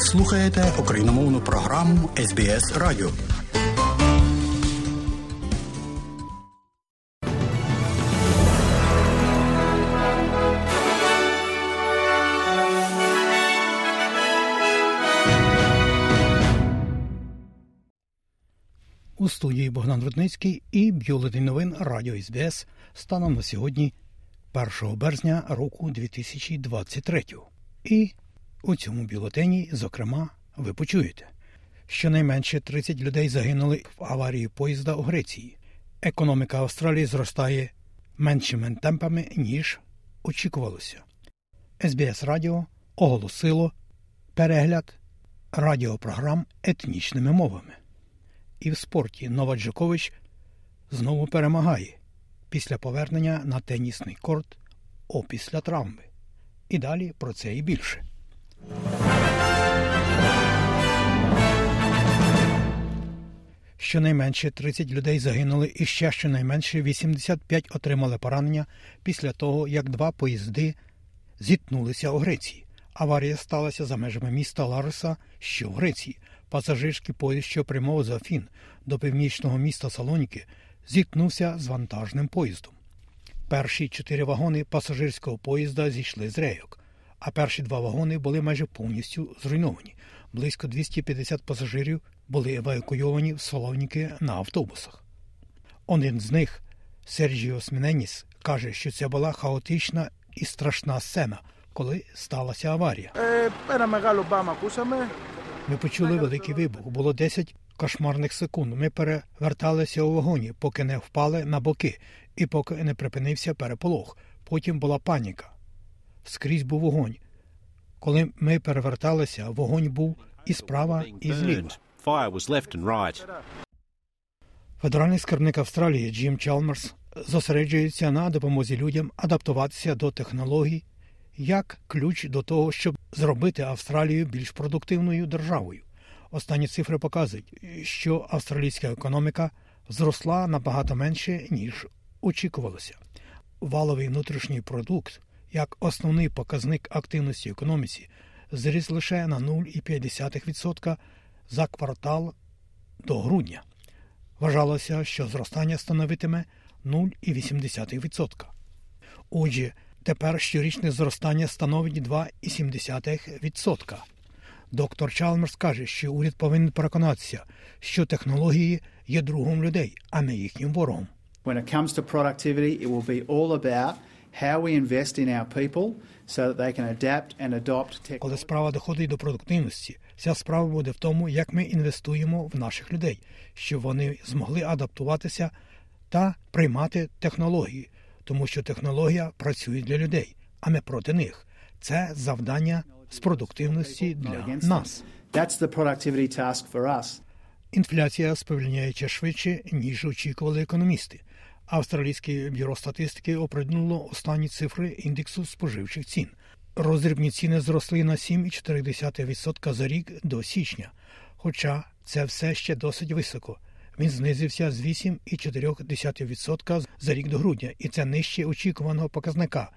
Слухаєте україномовну програму СБС Радіо. У студії Богдан Рудницький і бюлетень новин Радіо СБС станом на сьогодні 1 березня року 2023. І у цьому бюлетені, зокрема, ви почуєте. Щонайменше 30 людей загинули в аварії поїзда у Греції. Економіка Австралії зростає меншими темпами, ніж очікувалося. СБС Радіо оголосило перегляд радіопрограм етнічними мовами. І в спорті Новак Джокович знову перемагає після повернення на тенісний корт опісля травми. І далі про це і більше. Щонайменше 30 людей загинули і ще щонайменше 85 отримали поранення після того, як два поїзди зіткнулися у Греції. Аварія сталася за межами міста Лариса, що в Греції. Пасажирський поїзд, що прямого з Афін до північного міста Салоніки, зіткнувся з вантажним поїздом. Перші чотири вагони пасажирського поїзда зійшли з рейок, а перші два вагони були майже повністю зруйновані. Близько 250 пасажирів були евакуйовані в Салоніки на автобусах. Один з них, Серджіос Міненіс, каже, що це була хаотична і страшна сцена, коли сталася аварія. Ми почули великий вибух. Було 10 кошмарних секунд. Ми переверталися у вагоні, поки не впали на боки, і поки не припинився переполох. Потім була паніка. Скрізь був вогонь. Коли ми переверталися, вогонь був і справа, і зліва. Федеральний скарбник Австралії Джим Чалмерс зосереджується на допомозі людям адаптуватися до технологій як ключ до того, щоб зробити Австралію більш продуктивною державою. Останні цифри показують, що австралійська економіка зросла набагато менше ніж очікувалося. Валовий внутрішній продукт, як основний показник активності економіці, зріс лише на 0,5% за квартал до грудня. Вважалося, що зростання становитиме 0,8%. Отже, тепер щорічне зростання становить 2,7%. Доктор Чалмерс каже, що уряд повинен переконатися, що технології є другом людей, а не їхнім ворогом. When it comes to productivity, it will be all about how we invest in our people so that they can adapt and adopt Коли справа доходить до продуктивності, вся справа буде в тому, як ми інвестуємо в наших людей, щоб вони змогли адаптуватися та приймати технології, тому що технологія працює для людей, а не проти них. Це завдання з продуктивності для нас. That's the productivity task for us. Інфляція сповільняється швидше, ніж очікували економісти. Австралійське бюро статистики оприднуло останні цифри індексу споживчих цін. Роздрібні ціни зросли на 7,4% за рік до січня, хоча це все ще досить високо. Він знизився з 8,4% за рік до грудня, і це нижче очікуваного показника,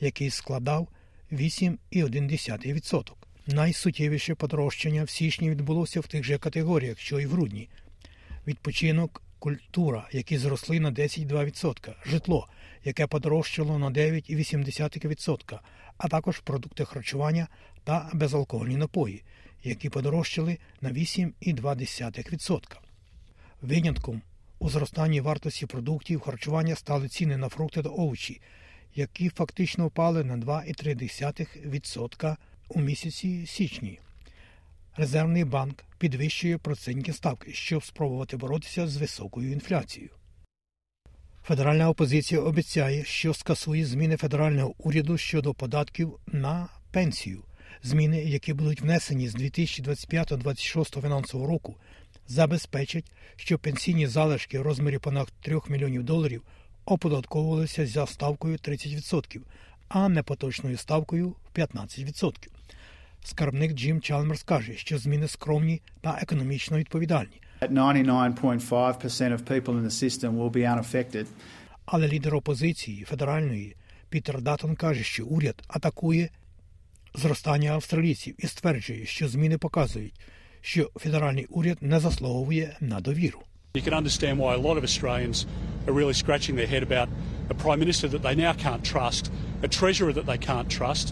який складав 8,1%. Найсуттєвіше подорожчання в січні відбулося в тих же категоріях, що й в грудні. Відпочинок, культура, які зросли на 10,2%, житло, яке подорожчало на 9,8%, а також продукти харчування та безалкогольні напої, які подорожчали на 8,2%. Винятком у зростанні вартості продуктів харчування стали ціни на фрукти та овочі, які фактично впали на 2,3% у місяці січні. Резервний банк підвищує процентні ставки, щоб спробувати боротися з високою інфляцією. Федеральна опозиція обіцяє, що скасує зміни федерального уряду щодо податків на пенсію. Зміни, які будуть внесені з 2025-2026 фінансового року, забезпечать, що пенсійні залишки в розмірі понад 3 мільйонів доларів оподатковувалися за ставкою 30%, а не поточною ставкою в 15%. Скарбник Джим Чалмерс каже, що зміни скромні та економічно відповідальні. At 99.5% of people in the system will be unaffected. Але лідер опозиції федеральної Пітер Даттон каже, що уряд атакує зростання австралійців і стверджує, що зміни показують, що федеральний уряд не заслуговує на довіру. You can understand why a lot of Australians are really scratching their head about a Prime Minister that they now can't trust, a Treasurer that they can't trust,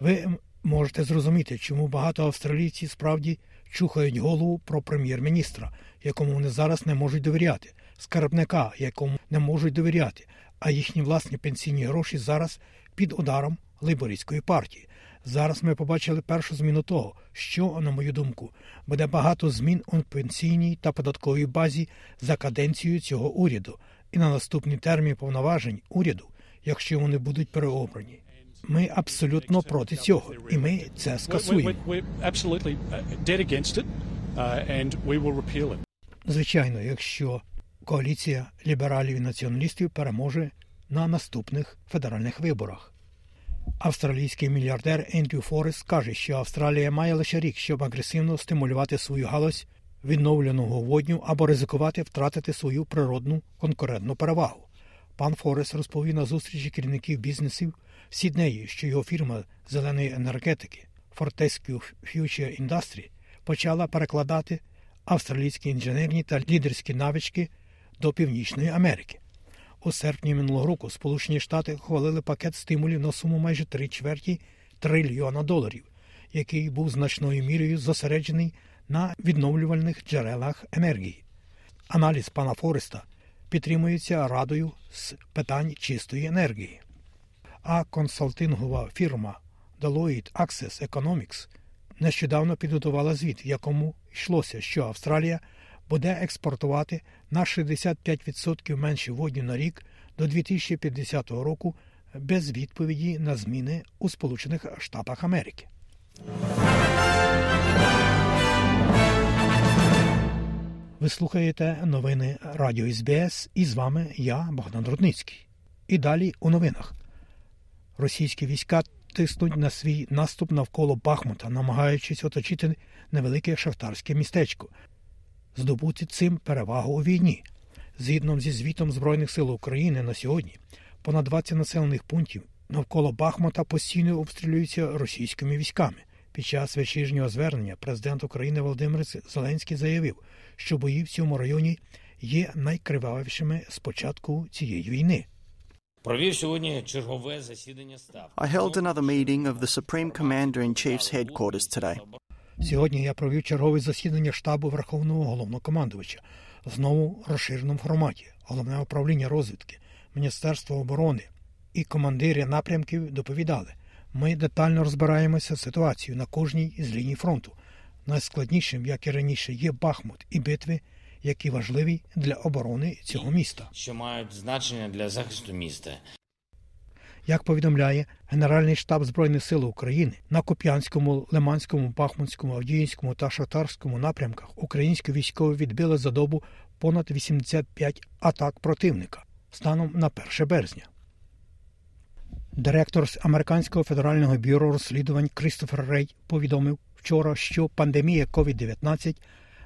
Ви можете зрозуміти, чому багато австралійців справді чухають голову про прем'єр-міністра, якому вони зараз не можуть довіряти, скарбника, якому не можуть довіряти, а їхні власні пенсійні гроші зараз під ударом лейбористської партії. Зараз ми побачили першу зміну того, що, на мою думку, буде багато змін у пенсійній та податковій базі за каденцією цього уряду і на наступний термін повноважень уряду, якщо вони будуть переобрані. Ми абсолютно проти цього, і ми це скасуємо. uh, uh. Звичайно, якщо коаліція лібералів і націоналістів переможе на наступних федеральних виборах. Австралійський мільярдер Ендрю Форест каже, що Австралія має лише рік, щоб агресивно стимулювати свою галузь відновленого водню або ризикувати втратити свою природну конкурентну перевагу. Пан Форест розповів на зустрічі керівників бізнесів в Сіднеї, що його фірма зеленої енергетики Fortescue Future Industry почала перекладати австралійські інженерні та лідерські навички до Північної Америки. У серпні минулого року Сполучені Штати ухвалили пакет стимулів на суму майже три чверті трильйона доларів, який був значною мірою зосереджений на відновлювальних джерелах енергії. Аналіз пана Фореста підтримується Радою з питань чистої енергії. А консалтингова фірма Deloitte Access Economics нещодавно підготувала звіт, в якому йшлося, що Австралія буде експортувати на 65% менше водню на рік до 2050 року без відповіді на зміни у Сполучених Штатах Америки. Ви слухаєте новини Радіо СБС і з вами я, Богдан Рудницький. І далі у новинах. Російські війська тиснуть на свій наступ навколо Бахмута, намагаючись оточити невелике шахтарське містечко, здобути цим перевагу у війні. Згідно зі звітом Збройних сил України на сьогодні, понад 20 населених пунктів навколо Бахмута постійно обстрілюються російськими військами. Під час вечірнього звернення президент України Володимир Зеленський заявив, що бої в цьому районі є найкривавішими з початку цієї війни. Провів сьогодні чергове засідання ставки. I held another meeting of the Supreme Commander in Chief's headquarters today. Сьогодні я провів чергове засідання штабу Верховного головнокомандувача знову в розширеному форматі, головне управління розвідки, Міністерство оборони і командири напрямків доповідали. Ми детально розбираємося з ситуацією на кожній із ліній фронту. Найскладнішим, як і раніше, є Бахмут і битви, які важливі для оборони цього міста. що мають значення для захисту міста. Як повідомляє Генеральний штаб Збройних сил України на Куп'янському, Лиманському, Бахмутському, Авдіївському та Шахтарському напрямках українські військові відбили за добу понад 85 атак противника станом на 1 березня. Директор з американського федерального бюро розслідувань Крістофер Рей повідомив вчора, що пандемія COVID-19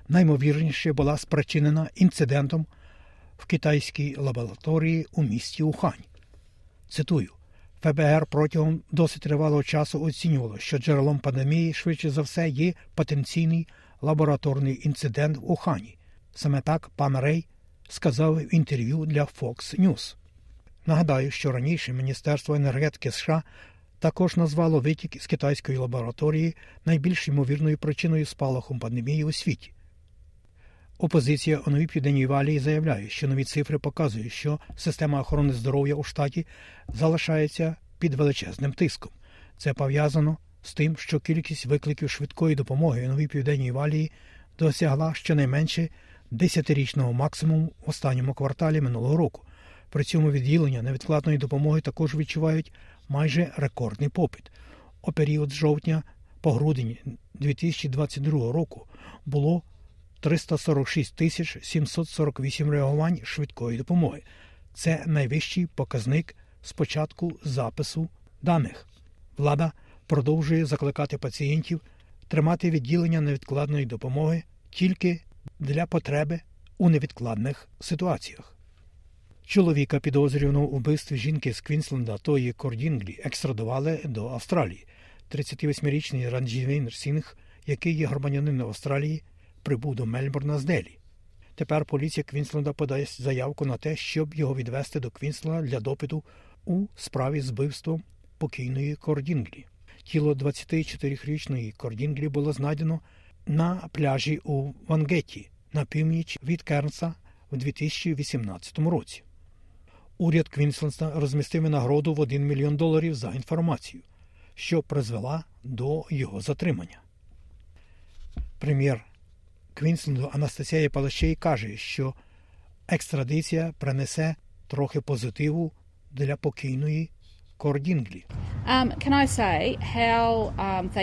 наймовірніше була спричинена інцидентом в китайській лабораторії у місті Ухань. Цитую. ФБР протягом досить тривалого часу оцінювало, що джерелом пандемії швидше за все є потенційний лабораторний інцидент в Ухані. Саме так пан Рей сказав в інтерв'ю для Fox News. Нагадаю, що раніше Міністерство енергетики США також назвало витік з китайської лабораторії найбільш ймовірною причиною спалаху пандемії у світі. Опозиція у Новій Південній Валії заявляє, що нові цифри показують, що система охорони здоров'я у штаті залишається під величезним тиском. Це пов'язано з тим, що кількість викликів швидкої допомоги у Новій Південній Валії досягла щонайменше 10-річного максимуму в останньому кварталі минулого року. При цьому відділення невідкладної допомоги також відчувають майже рекордний попит. У період з жовтня по грудень 2022 року було 346 тисяч 748 реагувань швидкої допомоги. Це найвищий показник з початку запису даних. Влада продовжує закликати пацієнтів тримати відділення невідкладної допомоги тільки для потреби у невідкладних ситуаціях. Чоловіка, підозрюваного у вбивстві жінки з Квінсленда Тої Кордінглі, екстрадували до Австралії. 38-річний Раджвіндер Сінг, який є громадянином Австралії, прибув до Мельбурна з Делі. Тепер поліція Квінсленда подає заявку на те, щоб його відвести до Квінсленда для допиту у справі з вбивством покійної Кордінглі. Тіло 24-річної Кордінглі було знайдено на пляжі у Вангеті на північ від Кернса у 2018 році. Уряд Квінсленда розмістив нагороду в 1 мільйон доларів за інформацію, що призвела до його затримання. Прем'єр Квінсленду Анастасія Палащей каже, що екстрадиція принесе трохи позитиву для покійної Кордінглі. Um, um?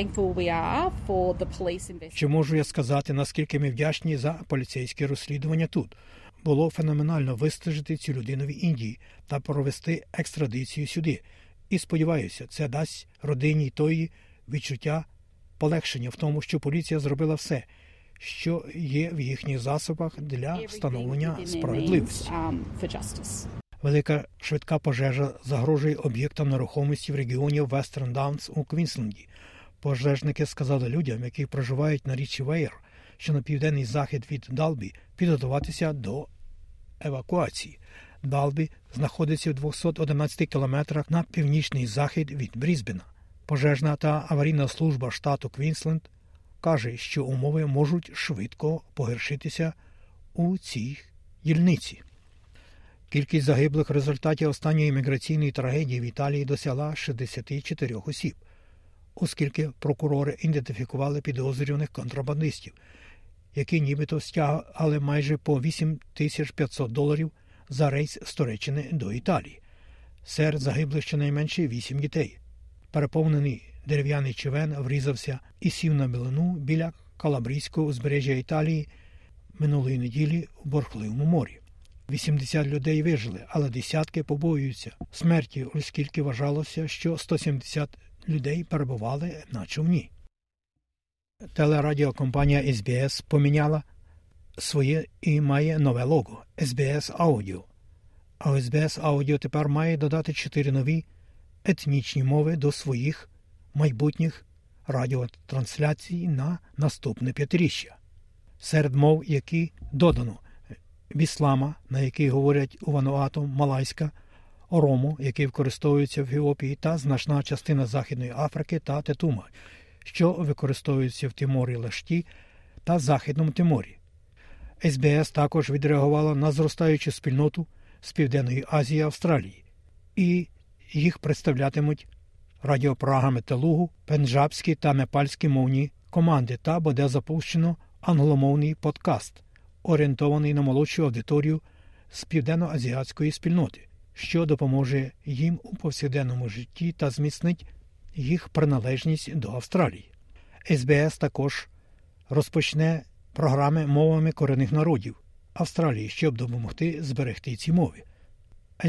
Чи можу я сказати, наскільки ми вдячні за поліцейське розслідування тут? Було феноменально вистежити цю людину в Індії та провести екстрадицію сюди. І сподіваюся, це дасть родині Тої відчуття полегшення в тому, що поліція зробила все, що є в їхніх засобах для встановлення справедливості. um. Велика швидка пожежа загрожує об'єктам нерухомості в регіоні Вестерн Даунс у Квінсленді. Пожежники сказали людям, які проживають на річці Вейр, що на південний захід від Далбі, підготуватися до евакуації. Далбі знаходиться в 211 кілометрах на північний захід від Брізбена. Пожежна та аварійна служба штату Квінсленд каже, що умови можуть швидко погіршитися у цій дільниці. Кількість загиблих в результаті останньої міграційної трагедії в Італії досягла 64 осіб, оскільки прокурори ідентифікували підозрюваних контрабандистів, які нібито стягали майже по 8500 доларів за рейс з Туреччини до Італії. Серед загиблих щонайменше 8 дітей. Переповнений дерев'яний човен врізався і сів на білину біля Калабрійського узбережжя Італії минулої неділі у Борхливому морі. 80 людей вижили, але десятки побоюються смерті, оскільки вважалося, що 170 людей перебували на човні. Телерадіокомпанія SBS поміняла своє і має нове лого SBS Audio. А SBS Audio тепер має додати чотири нові етнічні мови до своїх майбутніх радіотрансляцій на наступне п'ятиріччя. Серед мов, які додано біслама, на який говорять у Малайська, Орому, який використовується в Геопії, та значна частина Західної Африки та Тетума, що використовуються в Тиморі Лешті та Західному Тиморі. СБС також відреагувала на зростаючу спільноту з Південної Азії і Австралії, і їх представлятимуть радіопрограми Телугу, пенджабські та непальські мовні команди, та буде запущено англомовний подкаст, орієнтований на молодшу аудиторію з південноазіатської спільноти, що допоможе їм у повсякденному житті та зміцнить їх приналежність до Австралії. СБС також розпочне програми мовами корінних народів Австралії, щоб допомогти зберегти ці мови.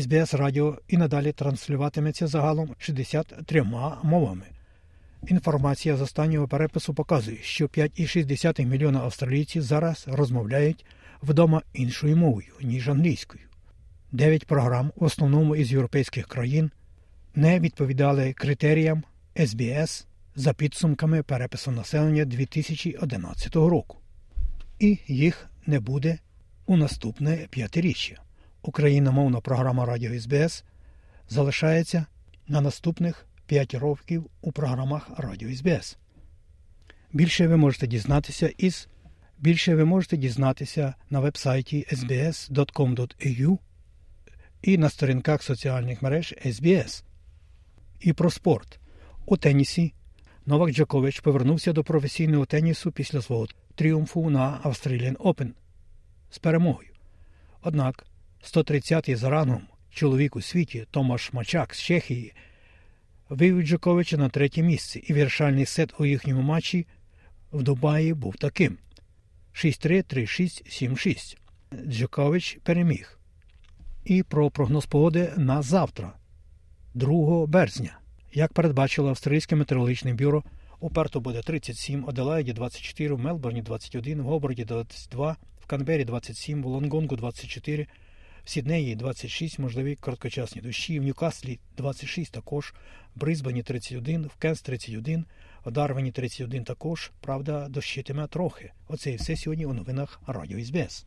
СБС Радіо і надалі транслюватиметься загалом 63 мовами. Інформація з останнього перепису показує, що 5,6 мільйона австралійців зараз розмовляють вдома іншою мовою, ніж англійською. Дев'ять програм, в основному із європейських країн, не відповідали критеріям СБС за підсумками перепису населення 2011 року. І їх не буде у наступне п'ятиріччя. Україномовна програма Радіо СБС залишається на наступних 5 років у програмах Радіо СБС. Більше ви можете дізнатися із більше ви можете дізнатися на вебсайті sbs.com.au і на сторінках соціальних мереж SBS. І про спорт. У тенісі Новак Джокович повернувся до професійного тенісу після свого тріумфу на Australian Open з перемогою. Однак 130-й за рангом чоловік у світі Томаш Мачак з Чехії вивів Джоковича на третє місце, і вирішальний сет у їхньому матчі в Дубаї був таким: 6-3, 3-6, 7-6. Джокович переміг. І про прогноз погоди на завтра, 2 березня. Як передбачило Австралійське метеорологічне бюро, у Перту буде 37, Аделаїді 24, в Мелбурні 21, в Гоборді 22, в Канбері 27, в Лонгонгу 24, В Сіднеї 26 можливі короткочасні дощі, в Ньюкаслі 26 також, в Брисбені 31, в Кенс 31, в Дарвені 31 також. Правда, дощитиме трохи. Оце і все сьогодні у новинах Радіо СБС.